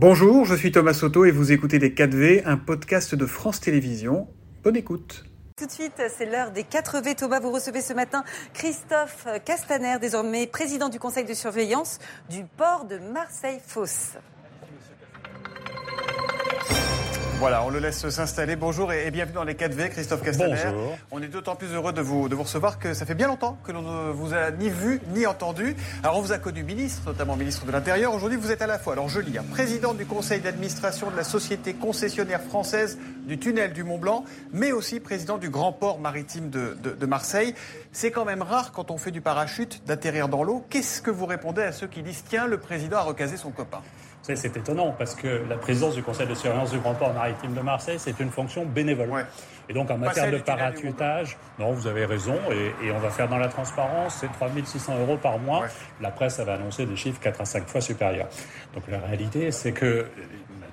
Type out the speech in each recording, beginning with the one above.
Bonjour, je suis Thomas Soto et vous écoutez Les 4V, un podcast de France Télévisions. Bonne écoute. Tout de suite, c'est l'heure des 4 V. Thomas, vous recevez ce matin Christophe Castaner, désormais président du conseil de surveillance du port de Marseille-Fos. Voilà, on le laisse s'installer. Bonjour et bienvenue dans les 4V, Christophe Castaner. Bonjour. On est d'autant plus heureux de vous, de vous recevoir que ça fait bien longtemps que l'on ne vous a ni vu ni entendu. Alors on vous a connu ministre, notamment ministre de l'Intérieur. Aujourd'hui, vous êtes à la fois, alors je lis, hein, président du conseil d'administration de la société concessionnaire française du tunnel du Mont Blanc, mais aussi président du grand port maritime de, de, de Marseille. C'est quand même rare quand on fait du parachute d'atterrir dans l'eau. Qu'est-ce que vous répondez à ceux qui disent tiens, le président a recasé son copain? C'est étonnant parce que la présidence du conseil de surveillance du grand port maritime de Marseille, c'est une fonction bénévole. Ouais. Et donc en matière de parachutage, non, vous avez raison, et, et, on va faire dans la transparence, c'est 3600 euros par mois. Ouais. La presse avait annoncé des chiffres 4 à 5 fois supérieurs. Donc la réalité, c'est que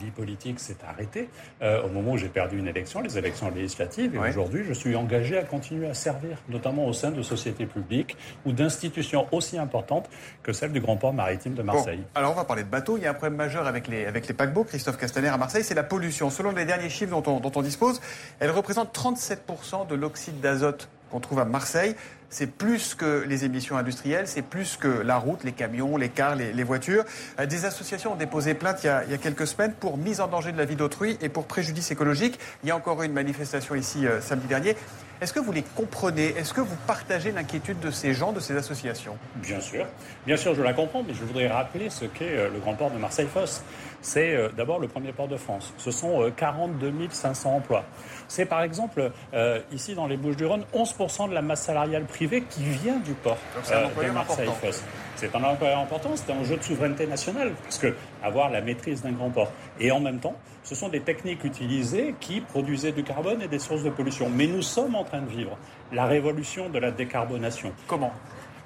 vie politique s'est arrêtée euh, au moment où j'ai perdu une élection, les élections législatives, et Ouais. aujourd'hui je suis engagé à continuer à servir, notamment au sein de sociétés publiques ou d'institutions aussi importantes que celle du grand port maritime de Marseille. Bon, alors on va parler de bateaux. Il y a un problème majeur avec les, avec les paquebots, Christophe Castaner à Marseille, c'est la pollution. Selon les derniers chiffres dont on, dont on dispose, elle représente 37% de l'oxyde d'azote qu'on trouve à Marseille. C'est plus que les émissions industrielles, c'est plus que la route, les camions, les cars, les, voitures. Euh, Des associations ont déposé plainte il y, a, il y a quelques semaines pour mise en danger de la vie d'autrui et pour préjudice écologique. Il y a encore eu une manifestation ici euh, samedi dernier. Est-ce que vous les comprenez? Est-ce que vous partagez l'inquiétude de ces gens, de ces associations? Bien sûr, bien sûr, je la comprends, mais je voudrais rappeler ce qu'est euh, le grand port de Marseille-Fos. C'est euh, d'abord le premier port de France. Ce sont euh, 42 500 emplois. C'est par exemple, euh, ici dans les Bouches-du-Rhône, 11% de la masse salariale privée qui vient du port Donc euh, de employeur important. Marseille-Fos. C'est un employeur important, c'est un jeu de souveraineté nationale, parce que avoir la maîtrise d'un grand port. Et en même temps, ce sont des techniques utilisées qui produisaient du carbone et des sources de pollution. Mais nous sommes en train de vivre la révolution de la décarbonation Comment?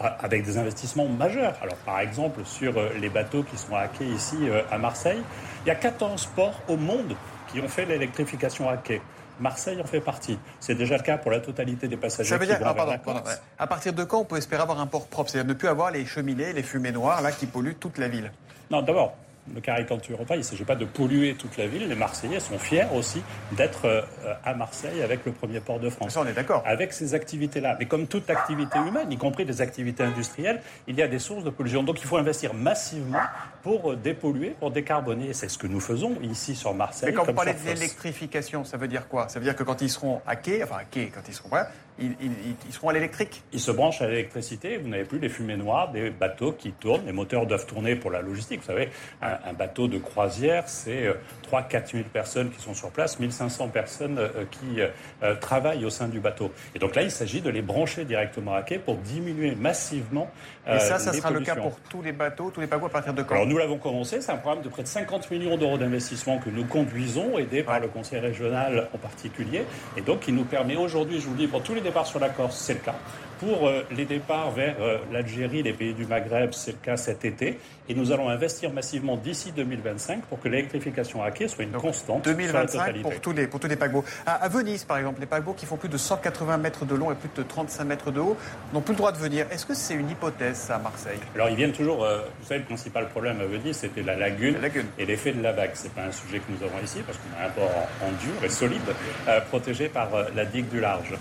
Avec des investissements majeurs. Alors, par exemple, sur euh, les bateaux qui sont hackés ici euh, à Marseille, il y a 14 ports au monde qui ont fait l'électrification à quai. Marseille en fait partie. C'est déjà le cas pour la totalité des passagers Ça veut qui dire, vont ah, pardon, pardon, ouais. à partir de quand on peut espérer avoir un port propre C'est-à-dire ne plus avoir les cheminées, les fumées noires là qui polluent toute la ville? Non, d'abord, ne caricaturons pas, il ne s'agit pas de polluer toute la ville. Les Marseillais sont fiers aussi d'être euh, à Marseille avec le premier port de France. Ça, on est d'accord. Avec ces activités-là. Mais comme toute activité humaine, y compris des activités industrielles, il y a des sources de pollution. Donc il faut investir massivement pour euh, dépolluer, pour décarboner. C'est ce que nous faisons ici sur Marseille. Mais quand vous parlez de l'électrification, ça veut dire quoi? Ça veut dire que quand ils seront à quai, enfin à quai, quand ils seront voilà, ils, ils- ils seront à l'électrique? Ils se branchent à l'électricité, vous n'avez plus les fumées noires des bateaux qui tournent. Les moteurs doivent tourner pour la logistique. Vous savez, un, un bateau de croisière, c'est 3-4 000 personnes qui sont sur place, 1500 personnes euh, qui euh, euh, travaillent au sein du bateau. Et donc là, il s'agit de les brancher directement à quai pour diminuer massivement Et ça, ça les sera le cas pour tous les bateaux, tous les paquebots à partir de quand Alors nous l'avons commencé, c'est un programme de près de 50 millions d'euros d'investissement que nous conduisons, aidé par Ouais. le conseil régional en particulier, et donc qui nous permet aujourd'hui, je vous le dis, pour tous les départs sur la Corse, c'est le cas. Pour les départs vers l'Algérie, les pays du Maghreb, c'est le cas cet été, et nous allons investir massivement d'ici 2025 pour que l'électrification à quai soit une Donc, constante sur la 2025 totalité. pour tous les pour tous les paquebots. À, à Venise, par exemple, les paquebots qui font plus de 180 mètres de long et plus de 35 mètres de haut n'ont plus le droit de venir. Est-ce que c'est une hypothèse ça, à Marseille? Alors ils viennent toujours, euh, vous savez, le principal problème à Venise, c'était la lagune, La lagune. et l'effet de la vague. C'est pas un sujet que nous avons ici, parce qu'on a un port en, en dur et solide, euh, protégé par euh, la digue du large.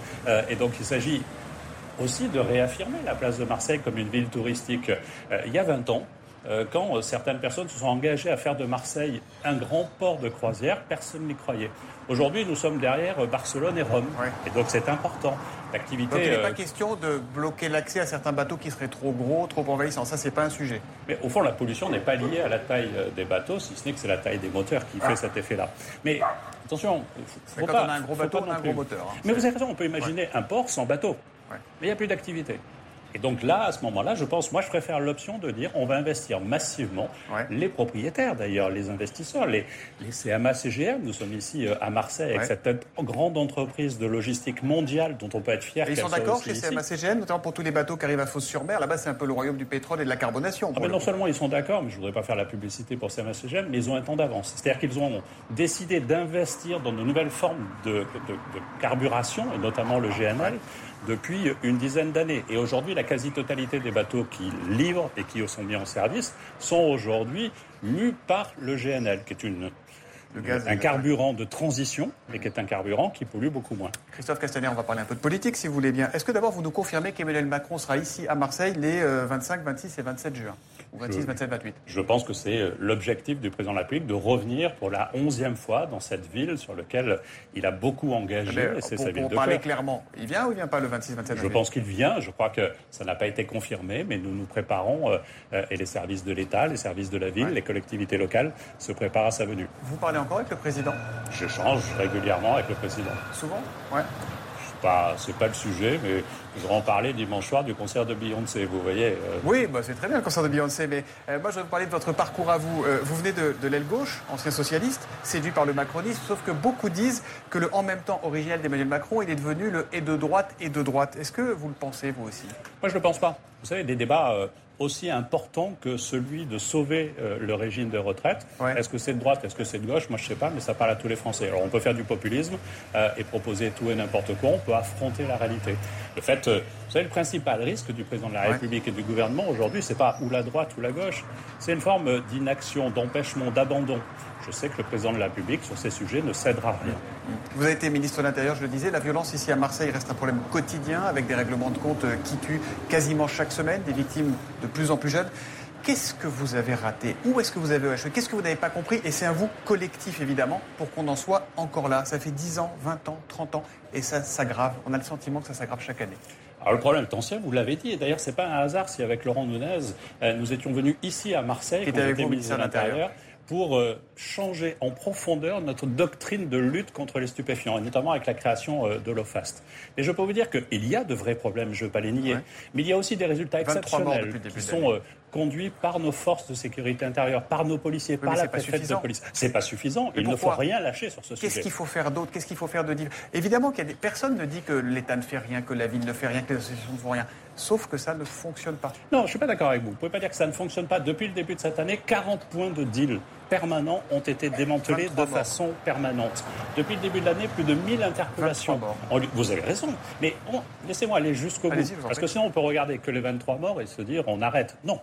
Et donc il s'agit aussi de réaffirmer la place de Marseille comme une ville touristique. Euh, il y a 20 ans, quand euh, certaines personnes se sont engagées à faire de Marseille un grand port de croisière, personne n'y croyait. Aujourd'hui, nous sommes derrière euh, Barcelone et Rome. Ouais. Et donc c'est important. Donc L'activité... il n'est euh, pas question de bloquer l'accès à certains bateaux qui seraient trop gros, trop envahissants. Ça, c'est pas un sujet. Mais au fond, la pollution n'est pas liée à la taille euh, des bateaux, si ce n'est que c'est la taille des moteurs qui fait cet effet-là. Mais attention, faut, quand pas, on a un gros bateau, on a un gros moteur, hein. Mais vous avez raison, on peut imaginer un port sans bateau. Ouais. Mais il n'y a plus d'activité. Et donc là, à ce moment-là, je pense, moi, je préfère l'option de dire on va investir massivement. Ouais. Les propriétaires, d'ailleurs, les investisseurs, les, les CMA CGM, nous sommes ici euh, à Marseille avec cette grande entreprise de logistique mondiale dont on peut être fier. Et ils sont d'accord chez ici. CMA-CGM, notamment pour tous les bateaux qui arrivent à Fos-sur-Mer. Là-bas, c'est un peu le royaume du pétrole et de la carbonation. Ah le non coup. seulement ils sont d'accord, mais je ne voudrais pas faire la publicité pour CMA-CGM, mais ils ont un temps d'avance. C'est-à-dire qu'ils ont décidé d'investir dans de nouvelles formes de, de- de carburation, et notamment le GNL, depuis une dizaine d'années. Et aujourd'hui, la quasi-totalité des bateaux qui livrent et qui sont mis en service sont aujourd'hui mus par le GNL, qui est une un carburant de transition, mais qui est un carburant qui pollue beaucoup moins. Christophe Castaner, on va parler un peu de politique, si vous voulez bien. Est-ce que d'abord vous nous confirmez qu'Emmanuel Macron sera ici à Marseille les 25, euh, 26 et 27 juin? Ou 26, 27, 28 Je pense que c'est euh, l'objectif du président de la République de revenir pour la onzième fois dans cette ville sur laquelle il a beaucoup engagé. c'est sa ville pour parler clairement, il vient ou il vient pas le 26, 27 Je pense qu'il vient. Je crois que ça n'a pas été confirmé, mais nous nous préparons euh, et les services de l'État, les services de la ville, les collectivités locales se préparent à sa venue. Vous parlez encore avec le président? J'échange régulièrement avec le président. Souvent? Ouais. Pas, c'est pas le sujet, mais je vais en parler dimanche soir du concert de Beyoncé, vous voyez. Euh. Oui, bah c'est très bien le concert de Beyoncé, mais euh, moi je vais vous parler de votre parcours à vous. Euh, vous venez de, de l'aile gauche, ancien socialiste, séduit par le macronisme, sauf que beaucoup disent que le en même temps originel d'Emmanuel Macron, il est devenu le et de droite et de droite. Est-ce que vous le pensez, vous aussi? Moi je ne le pense pas. Vous savez, des débats aussi important que celui de sauver euh, le régime de retraite. Est-ce que c'est de droite, est-ce que c'est de gauche? Moi, je ne sais pas, mais ça parle à tous les Français. Alors, on peut faire du populisme euh, et proposer tout et n'importe quoi. On peut affronter la réalité. Le fait, euh, vous savez, le principal risque du président de la République et du gouvernement aujourd'hui, c'est pas ou la droite ou la gauche. C'est une forme d'inaction, d'empêchement, d'abandon je sais que le président de la République, sur ces sujets, ne cédera rien. Vous avez été ministre de l'Intérieur, je le disais. La violence ici à Marseille reste un problème quotidien, avec des règlements de compte qui tuent quasiment chaque semaine, des victimes de plus en plus jeunes. Qu'est-ce que vous avez raté? Où est-ce que vous avez échoué? Qu'est-ce que vous n'avez pas compris? Et c'est un vous collectif, évidemment, pour qu'on en soit encore là. Ça fait 10 ans, 20 ans, 30 ans, et ça s'aggrave. On a le sentiment que ça s'aggrave chaque année. Alors le problème est ancien, vous l'avez dit, et d'ailleurs c'est pas un hasard si avec Laurent Nunez, euh, nous étions venus ici à Marseille, qui était ministre de l'Intérieur, pour euh, changer en profondeur notre doctrine de lutte contre les stupéfiants, et notamment avec la création euh, de l'OFAST. Mais je peux vous dire qu'il y a de vrais problèmes, je ne veux pas les nier, mais il y a aussi des résultats exceptionnels qui sont euh, conduits par nos forces de sécurité intérieure, par nos policiers, par la préfète de police. C'est pas suffisant. il ne faut rien lâcher sur ce sujet. Qu'est-ce qu'il faut faire d'autre? Qu'est-ce qu'il faut faire de Évidemment, qu'il y a des... personne ne dit que l'État ne fait rien, que la ville ne fait rien, que les associations ne font rien. Sauf que ça ne fonctionne pas. Non, je ne suis pas d'accord avec vous. Vous ne pouvez pas dire que ça ne fonctionne pas. Depuis le début de cette année, 40 points de deal permanents ont été démantelés de façon permanente. Depuis le début de l'année, plus de 1000 interpellations. Vous avez raison, mais laissez-moi aller jusqu'au bout. Parce que sinon, on peut regarder que les 23 morts et se dire on arrête. Non,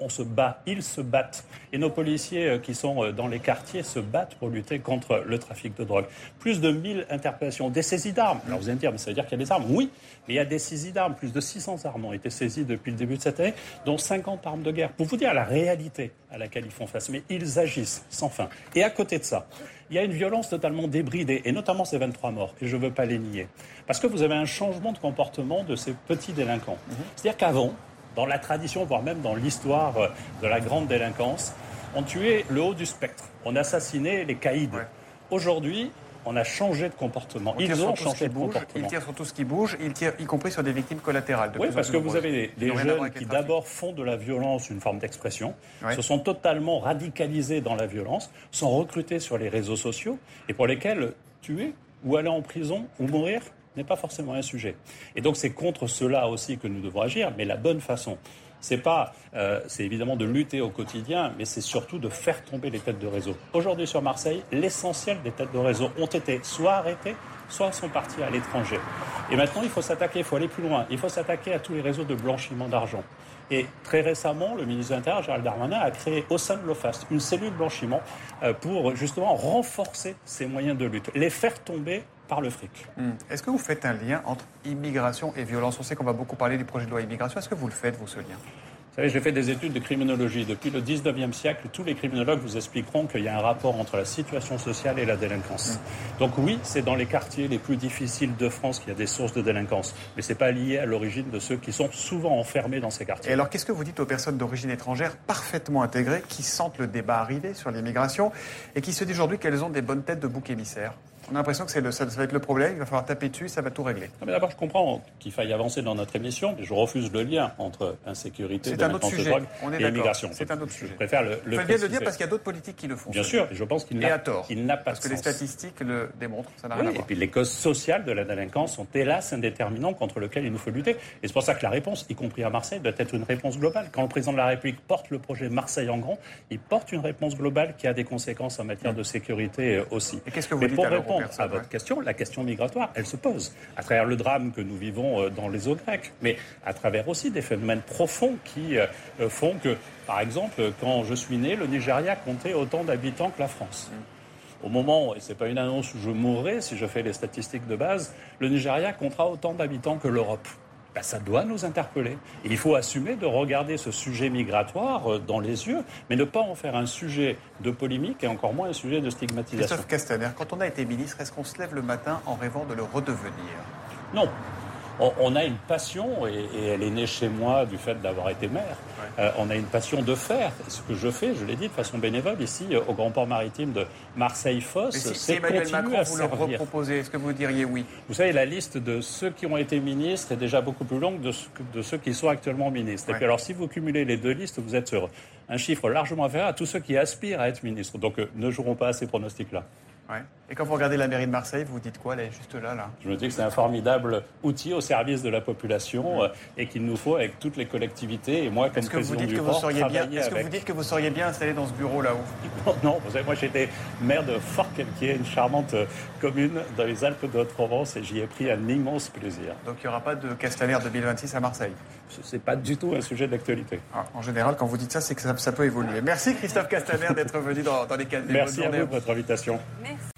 on se bat, ils se battent. Et nos policiers euh, qui sont euh, dans les quartiers se battent pour lutter contre le trafic de drogue. Plus de 1000 interpellations, des saisies d'armes. Alors vous allez me dire, mais ça veut dire qu'il y a des armes? Oui, mais il y a des saisies d'armes. Plus de 600 armes ont été saisies depuis le début de cette année, dont 50 armes de guerre. Pour vous dire la réalité à laquelle ils font face. Mais ils agissent sans fin. Et à côté de ça, il y a une violence totalement débridée, et notamment ces 23 morts, et je ne veux pas les nier. Parce que vous avez un changement de comportement de ces petits délinquants. Mhm. C'est-à-dire qu'avant, dans la tradition, voire même dans l'histoire euh, de la grande délinquance, on tuait le haut du spectre, on assassinait les caïds. Aujourd'hui, on a changé de comportement. ils ont changé de comportement. Ils tirent sur tout ce qui bouge, ils tirent y compris sur des victimes collatérales. oui, parce que vous avez des, jeunes qui d'abord font de la violence une forme d'expression, se sont totalement radicalisés dans la violence, sont recrutés sur les réseaux sociaux et pour lesquels tuer ou aller en prison ou mourir n'est pas forcément un sujet. Et donc c'est contre cela aussi que nous devons agir, mais la bonne façon, c'est pas, euh, c'est évidemment de lutter au quotidien, mais c'est surtout de faire tomber les têtes de réseau. Aujourd'hui sur Marseille, l'essentiel des têtes de réseau ont été soit arrêtées, soit sont parties à l'étranger. Et maintenant, il faut s'attaquer, il faut aller plus loin. Il faut s'attaquer à tous les réseaux de blanchiment d'argent. Et très récemment, le ministre de l'Intérieur, Gérald Darmanin, a créé au sein de l'OFAST une cellule blanchiment euh, pour justement renforcer ces moyens de lutte, les faire tomber par le fric. Hmm. Est-ce que vous faites un lien entre immigration et violence? On sait qu'on va beaucoup parler du projet de loi immigration. Est-ce que vous le faites, vous, ce lien? J'ai fait des études de criminologie. Depuis le 19e siècle, tous les criminologues vous expliqueront qu'il y a un rapport entre la situation sociale et la délinquance. Hmm. Donc oui, c'est dans les quartiers les plus difficiles de France qu'il y a des sources de délinquance. Mais ce n'est pas lié à l'origine de ceux qui sont souvent enfermés dans ces quartiers. Et alors, qu'est-ce que vous dites aux personnes d'origine étrangère parfaitement intégrées, qui sentent le débat arriver sur l'immigration et qui se disent aujourd'hui qu'elles ont des bonnes têtes de bouc émissaires on a l'impression que le, ça, va être le problème, il va falloir taper dessus, ça va tout régler. mais d'abord, je comprends qu'il faille avancer dans notre émission, mais je refuse le lien entre insécurité, de drogue et immigration. C'est un autre sujet. Je préfère le, le bien le dire parce qu'il y a d'autres politiques qui le font. Bien sûr, et je pense qu'il n'a, pas Parce que les statistiques le démontrent, ça n'a rien à voir. Et puis les causes sociales de la délinquance sont hélas un déterminant contre lequel il nous faut lutter. Et c'est pour ça que la réponse, y compris à Marseille, doit être une réponse globale. Quand le président de la République porte le projet Marseille en grand, il porte une réponse globale qui a des conséquences en matière de sécurité euh, aussi. Et qu'est-ce que vous dites répondre à votre question, la question migratoire, elle se pose à travers le drame que nous vivons euh, dans les eaux grecques, mais à travers aussi des phénomènes profonds qui euh, euh, font que, par exemple, quand je suis né, le Nigeria comptait autant d'habitants que la France. Mm. Au moment, et ce n'est pas une annonce où je mourrai si je fais les statistiques de base, le Nigeria comptera autant d'habitants que l'Europe. Ben, ça doit nous interpeller. Et il faut assumer de regarder ce sujet migratoire euh, dans les yeux, mais ne pas en faire un sujet de polémique et encore moins un sujet de stigmatisation. Christophe Castaner, quand on a été ministre, est-ce qu'on se lève le matin en rêvant de le redevenir? Non on, a une passion, et, elle est née chez moi du fait d'avoir été maire. Euh, on a une passion de faire. Ce que je fais, je l'ai dit de façon bénévole ici euh, au Grand Port maritime de Marseille-Fosse, si, c'est Emmanuel Macron vous le reproposez, est-ce que vous diriez oui? Vous savez, la liste de ceux qui ont été ministres est déjà beaucoup plus longue de, de ceux qui sont actuellement ministres. Et puis alors, si vous cumulez les deux listes, vous êtes sur un chiffre largement inférieur à tous ceux qui aspirent à être ministres. Donc, euh, ne jouerons pas à ces pronostics-là. Et quand vous regardez la mairie de Marseille, vous vous dites quoi Elle est juste là, là? Je me dis que c'est un formidable outil au service de la population euh, et qu'il nous faut avec toutes les collectivités. Et moi, comme est-ce que vous dites que vous seriez bien Est-ce que vous dites que vous seriez bien installé dans ce bureau là-haut? Non, vous savez, moi j'étais maire de fort qui est une charmante euh, commune dans les Alpes de Haute-Provence, et j'y ai pris un immense plaisir. Donc il n'y aura pas de Castaner 2026 à Marseille? Ce n'est pas du tout un sujet d'actualité. Ah, en général, quand vous dites ça, c'est que ça, peut évoluer. Merci Christophe Castaner d'être venu dans, les cadres. Merci à vous de votre invitation. Merci.